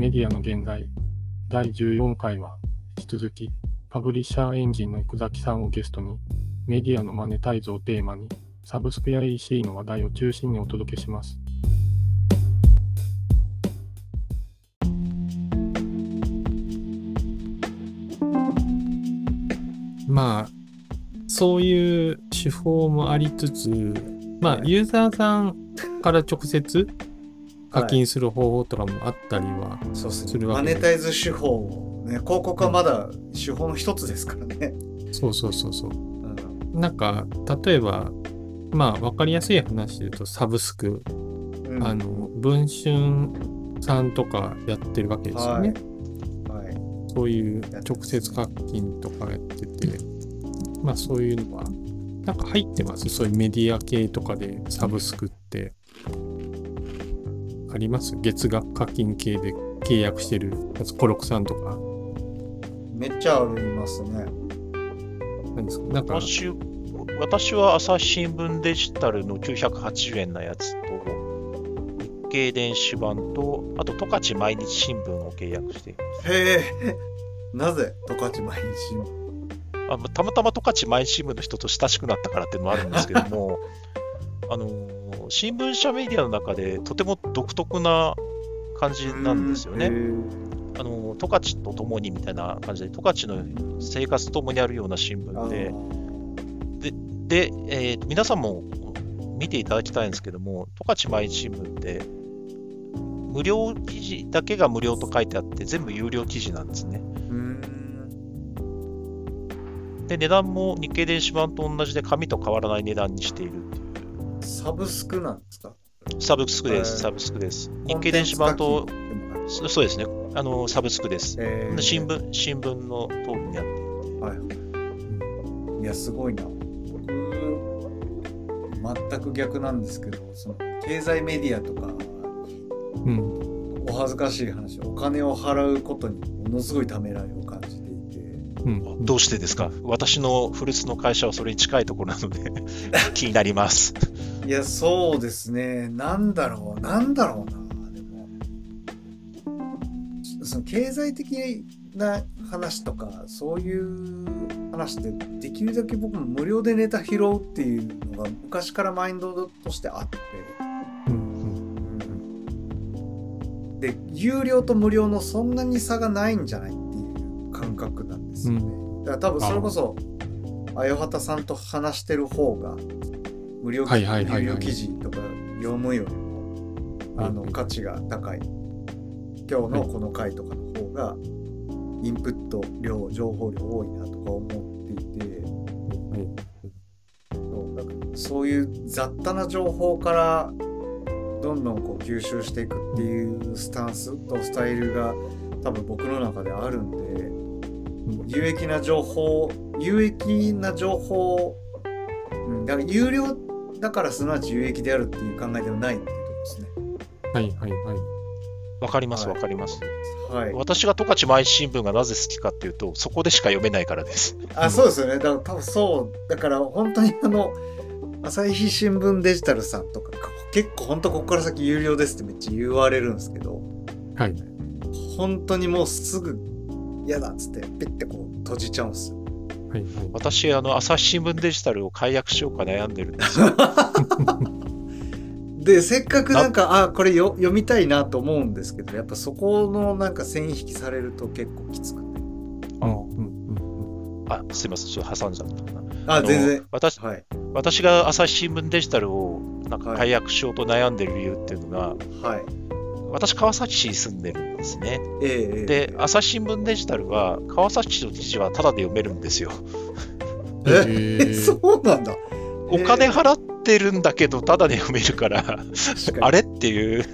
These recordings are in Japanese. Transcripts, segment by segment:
メディアの現在第14回は引き続きパブリッシャーエンジンの生崎さんをゲストにメディアのマネタイズをテーマにサブスクや EC の話題を中心にお届けします。まあそういう手法もありつつまあ、ユーザーさんから直接課金する方法とかもあったりは、すするわけで。ねマネタイズ手法ね広告はまだ手法の一つですからね、そうそうそうそう。うん。なんか例えばまあ分かりやすい話で言うとサブスク、うん。あの文春さんとかやってるわけですよね、はい、はい、そういう直接課金とかやってて。まあそういうのはなんか入ってます？そういうメディア系とかでサブスクってあります？月額課金系で契約してるやつコロクさんとか。めっちゃありますね。なんですか？なんか。私私は朝日新聞デジタルの980円のやつと、日経電子版と、あと十勝毎日新聞を契約しています。へえ。なぜ？十勝毎日あまたまたま十勝毎日新聞の人と親しくなったからっていうのもあるんですけども、あのー新聞社メディアの中でとても独特な感じなんですよね。あの十勝と共にみたいな感じで、十勝の生活と共にあるような新聞で、で、えー皆さんも見ていただきたいんですけども、十勝毎日新聞って、無料記事だけが無料と書いてあって、全部有料記事なんですね。うん。で、値段も日経電子版と同じで、紙と変わらない値段にしているサブスクなんですか？う。サブスクです、サブスクです。日経電子版と、そそうですね、あのサブスクです。えー新聞新聞の通りにやっていて。はい。いや、すごいな。僕、全く逆なんですけど、その経済メディアとか、うんお恥ずかしい話、お金を払うことにものすごいためらいを感じていて、うんどうしてですか？私の古巣の会社はそれに近いところなので 気になります。いや、そうですね。なんだろう、なんだろうな、でも。その経済的な話とか、そういう話って、できるだけ僕も無料でネタ拾うっていうのが昔からマインドとしてあって、うんで、有料と無料のそんなに差がないんじゃないっていう感覚なんですよね。だから多分それこそ、あよはたさんと話してる方が、無料記はいはいはいはい。有料記事とか読むよりも、あの、うん。価値が高い。今日のこの回とかの方が、インプット量、情報量多いなとか思っていて、そうだからそういう雑多な情報からどんどんこう吸収していくっていうスタンスとスタイルが多分僕の中であるんで有益な情報有益な情報、うん、だから有料だからすなわち有益であるっていう考えではないっていうところですね。はいはいはいわかります、はいわかります。はい。私が十勝毎日新聞がなぜ好きかっていうと、そこでしか読めないからです。あ、そうですよね。だから多分そう。だから本当にあの、朝日新聞デジタルさんとか、結構本当ここから先有料ですってめっちゃ言われるんですけど、はい本当にもうすぐ嫌だっつってピッてこう閉じちゃうんですよ。はいはい私、あの、朝日新聞デジタルを解約しようか悩んでるんですよ。で、せっかくなんか、あ、これよ読みたいなと思うんですけど、やっぱそこのなんか線引きされると結構きつくて。あうんあ、すいません、ちょっと挟んじゃった。あ、の全然。私、はい。私が朝日新聞デジタルをなんかはい解約しようと悩んでる理由っていうのが、はい。私、川崎市に住んでるんですね。ええええで、朝日新聞デジタルは、川崎市の記事はタダで読めるんですよ。えそうなんだ。お金え払ってるんだけど、タダで読めるから、あれっていう、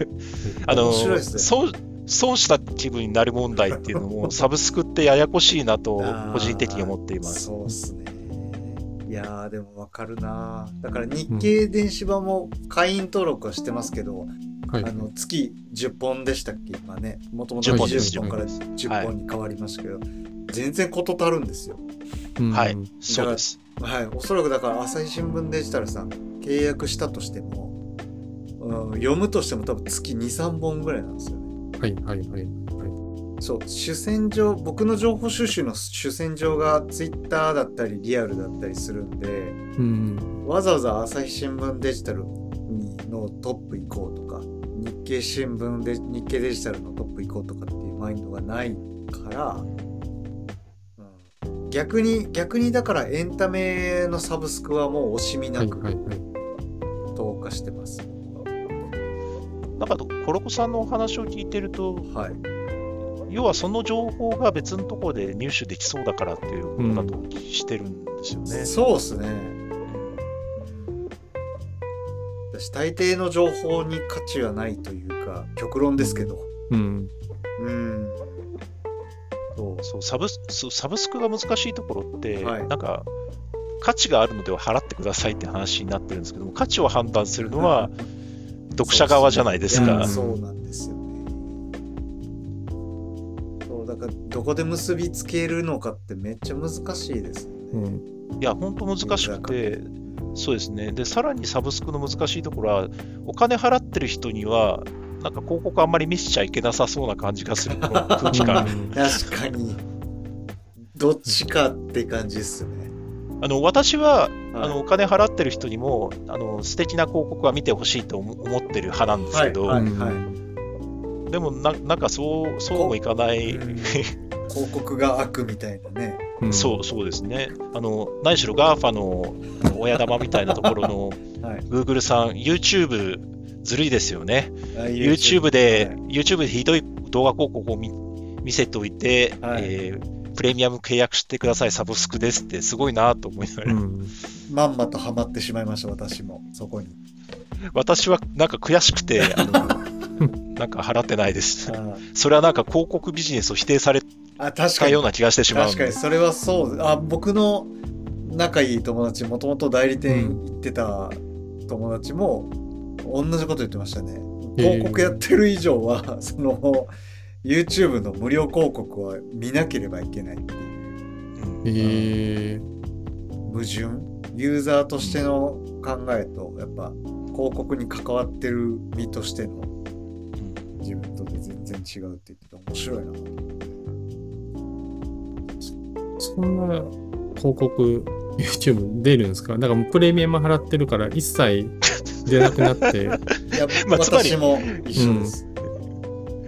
あの、面白いですねそう、損した気分になる問題っていうのも、サブスクってややこしいなと、個人的に思っています。そうっすね。いやーでもわかるなだから日経電子版も会員登録はしてますけど、はい。あの月10本でしたっけ？今ね。もともと10本です20本から10本に変わりましたけど、全然事足るんですよ。うん。はい、そうです。はい。おそらくだから朝日新聞デジタルさん契約したとしても、うん、読むとしても多分月23本ぐらいなんですよね。はいはいはいそう。主戦場僕の情報収集の主戦場がツイッターだったりリアルだったりするんでうん。わざわざ朝日新聞デジタルにのトップ行こうとか日経新聞で日経デジタルのトップ行こうとかっていうマインドがないから、うん、逆に逆にだからエンタメのサブスクはもう惜しみはないくはいはい。投下してます、なんか、コロコさんのお話を聞いてると、はい要はその情報が別のところで入手できそうだからっていうことだとしてるんですよね。そうっすね私大抵の情報に価値はないというか極論ですけど。うん。うん。そう。そうサブスそうサブスクが難しいところって、はい。なんか価値があるのでは払ってくださいって話になってるんですけども価値を判断するのは読者側じゃないですいかや。そうなんですよね。そうだからどこで結びつけるのかってめっちゃ難しいですよね、うん。いや本当難しくてそうですね。でさらにサブスクの難しいところはお金払ってる人にはなんか広告あんまり見せちゃいけなさそうな感じがする。空気感。うん確かに。どっちかって感じっすね、あの私はあはい。のお金払ってる人にもあの素敵な広告は見てほしいと思思ってる派なんですけど、はいうんでもななんかそうそうもいかない、うん。広告が悪みたいなねうん。そうそうですね。あの何しろ GAFA の親玉みたいなところの はい。Google さん YouTube ずるいですよね。あ YouTube で、はい。YouTube でひどい動画広告を見見せておいて、はい。えープレミアム契約してくださいサブスクですってすごいなと思いながら、うん。まんまとハマってしまいました私も。そこに。私はなんか悔しくてあの なんか払ってないです。あそれはなんか広告ビジネスを否定されあ確かに。たような気がしてしまう確かにそれはそう。あ僕の仲いい友達もともと代理店行ってた友達も同じこと言ってましたね。広告やってる以上は その YouTube の無料広告は見なければいけないっていう。うん。えー、矛盾。ユーザーとしての考えとやっぱ広告に関わってる身としての自分とで全然違うって言ってて面白いなと思ってそんな広告 YouTube 出るんですか？だからもうプレミアム払ってるから一切出なくなって、いや、まあつまり私も一緒です。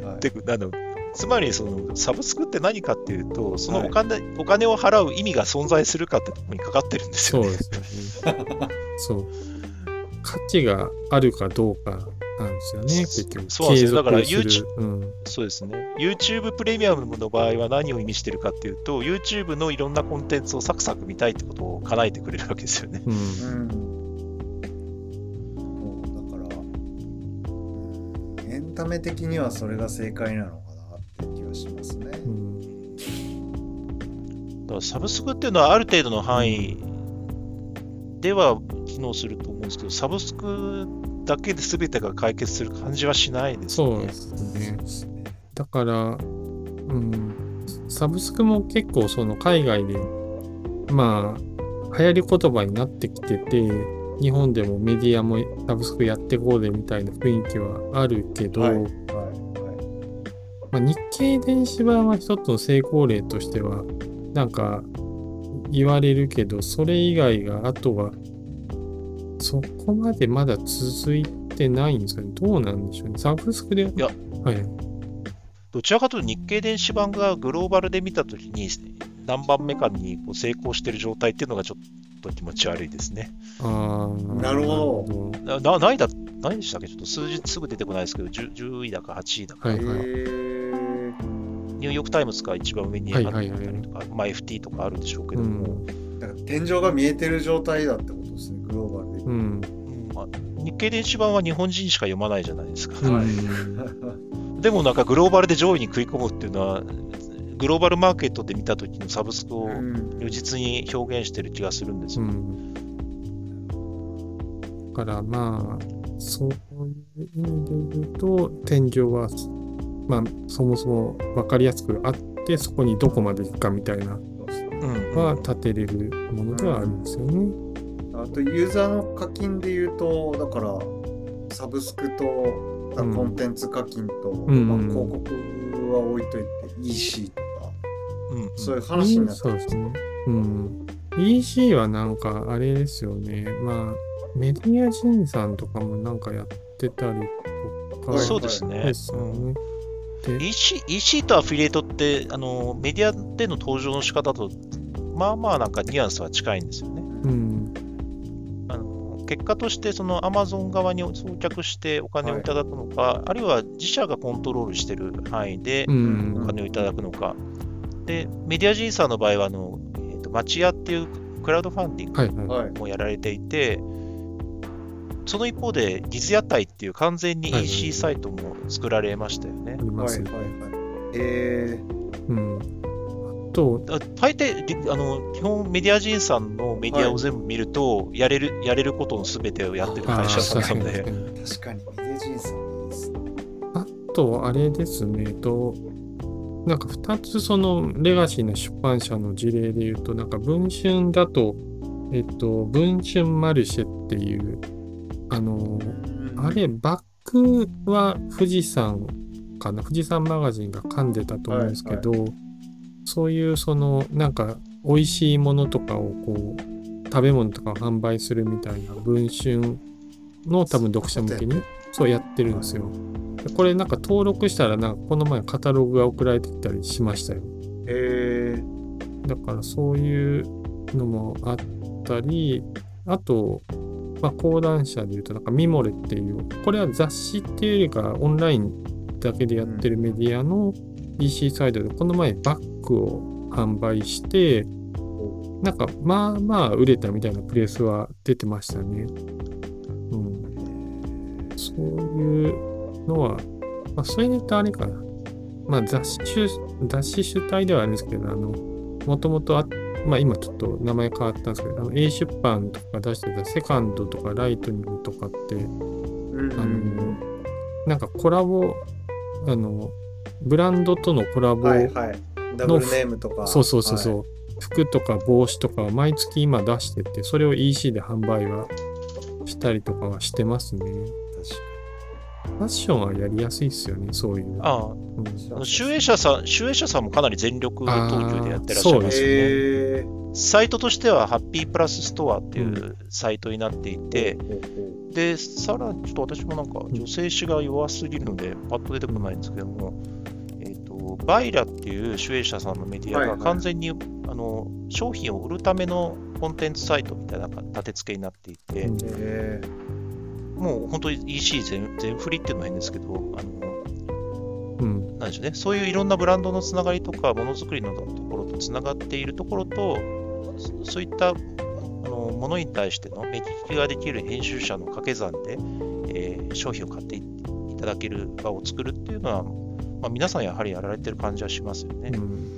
はいであのつまりそのサブスクって何かっていうとそのはいお金,、お金を払う意味が存在するかってところにかかってるんですよね。そうですよね。そう。価値があるかどうかなんですよね、結局。そうなんですよだから YouTube うん。そうですね。YouTube プレミアムの場合は何を意味してるかっていうと YouTube のいろんなコンテンツをサクサク見たいってことを叶えてくれるわけですよね。うん。うん。そうだから、うんエンタメ的にはそれが正解なのかなって気がしますね。うんだからサブスクっていうのはある程度の範囲では機能すると思うんですけど、サブスクだけで全てが解決する感じはしないですよね。そうですね。だから、うん、サブスクも結構その海外で、まあ、流行り言葉になってきてて、日本でもメディアもサブスクやってこうでみたいな雰囲気はあるけど、はい。はい。まあ、日経電子版は一つの成功例としては、なんか言われるけど、それ以外が、あとは、そこまでまだ続いてないんですかね。どうなんでしょうね。サブスクで？いや、はい。どちらかというと日経電子版がグローバルで見たときに何番目かにこう成功している状態っていうのがちょっと気持ち悪いですね。ああ。なるほどなな何位だ何でしたっけ？ちょっと数字すぐ出てこないですけど 10, 10位だか8位だか、はいへーニューヨーク・タイムズが一番上にあったりとか、はいはいはいまあ、FT とかあるんでしょうけうども、ん。だから天井が見えてる状態だってこ日経電子版は日本人しか読まないじゃないですか。うん でもなんかグローバルで上位に食い込むっていうのは、グローバルマーケットで見たときのサブスクをうん如実に表現してる気がするんですよ。うん。だからまあ、そういう意味で言うと、天井は、まあ、そもそも分かりやすくあって、そこにどこまで行くかみたいなは立てれるものではあるんですよね。あとユーザーの課金で言うとだからサブスクとうんコンテンツ課金と、うんまあ、広告は置いといて EC とかうんそういう話になってそうですね。うん。EC はなんかあれですよね。まあ、メディア人さんとかもなんかやってたりとか。はいそうですね。ですよね。で EC, EC とアフィリエイトってあのメディアでの登場の仕方とまあまあなんかニュアンスは近いんですよね。うん。結果としてその Amazon 側に送客してお金をいただくのか、あるいは自社がコントロールしている範囲でうん。お金をいただくのか。で、メディア人さんの場合はあの、えー、と町屋っていうクラウドファンディングはいはい。はいもやられていて、その一方で、ディズ屋台っていう完全にはいはい EC サイトも作られましたよね。はいはいはいえうん。あと、あ大抵りあの、基本メディア人さんのメディアを全部見ると、やれるやれることの全てをやってる会社さんなので、確かにメディア人さんいいで。すねあと、あれですね、えっと、なんか2つそのレガシーな出版社の事例で言うと、なんか文春だと、えっと、文春マルシェっていう、あの、あれ、バックは富士山かな、富士山マガジンが噛んでたと思うんですけど、そういうその、なんか、美味しいものとかをこう、食べ物とかを販売するみたいな文春の多分読者向けにそうやってるんですよ。でこれなんか登録したらなんかこの前カタログが送られてきたりしましたよ。えだからそういうのもあったり、あと、まあ、講談社でいうとなんかミモレっていう、これは雑誌っていうよりかオンラインだけでやってるメディアの EC サイトでこの前バッグを販売して、なんかまあまあ売れたみたいなプレスは出てましたね。うん。そういうのは、まあ、それで言うとあれかな。まあ、雑誌主、雑誌主体ではあるんですけど、あの、もともとあ、まあ今ちょっと名前変わったんですけど、あの A 出版とか出してたセカンドとかライトニングとかって、うんあの、なんかコラボ、あの、ブランドとのコラボ、はいはいダブルネームとか。そうそうそうそう、服とか帽子とかを毎月今出してて、それを EC で販売はしたりとかはしてますね。確ファッションはやりやすいですよね、そういう。ああ。うん。あの集英社さん、集英社さんもかなり全力投球でやってらっしゃいそうますよね。えサイトとしては、ハッピープラスストアっていうサイトになっていて、ー、で、さらにちょっと私もなんか女性誌が弱すぎるので、パッと出てこないんですけども、えっ、と、バイラっていう主営者さんのメディアがはいはい。完全に、あの商品を売るためのコンテンツサイトみたいな立て付けになっていて、もう本当に EC 全全振りっていうのは変ですけど、あのうん。なんでしょうね、そういういろんなブランドのつながりとか、ものづくりのところとつながっているところと、そそういったあのものに対しての目利きができる編集者の掛け算で、えー商品を買っていただける場を作るっていうのは、まあ、皆さんやはりやられてる感じはしますよね。うん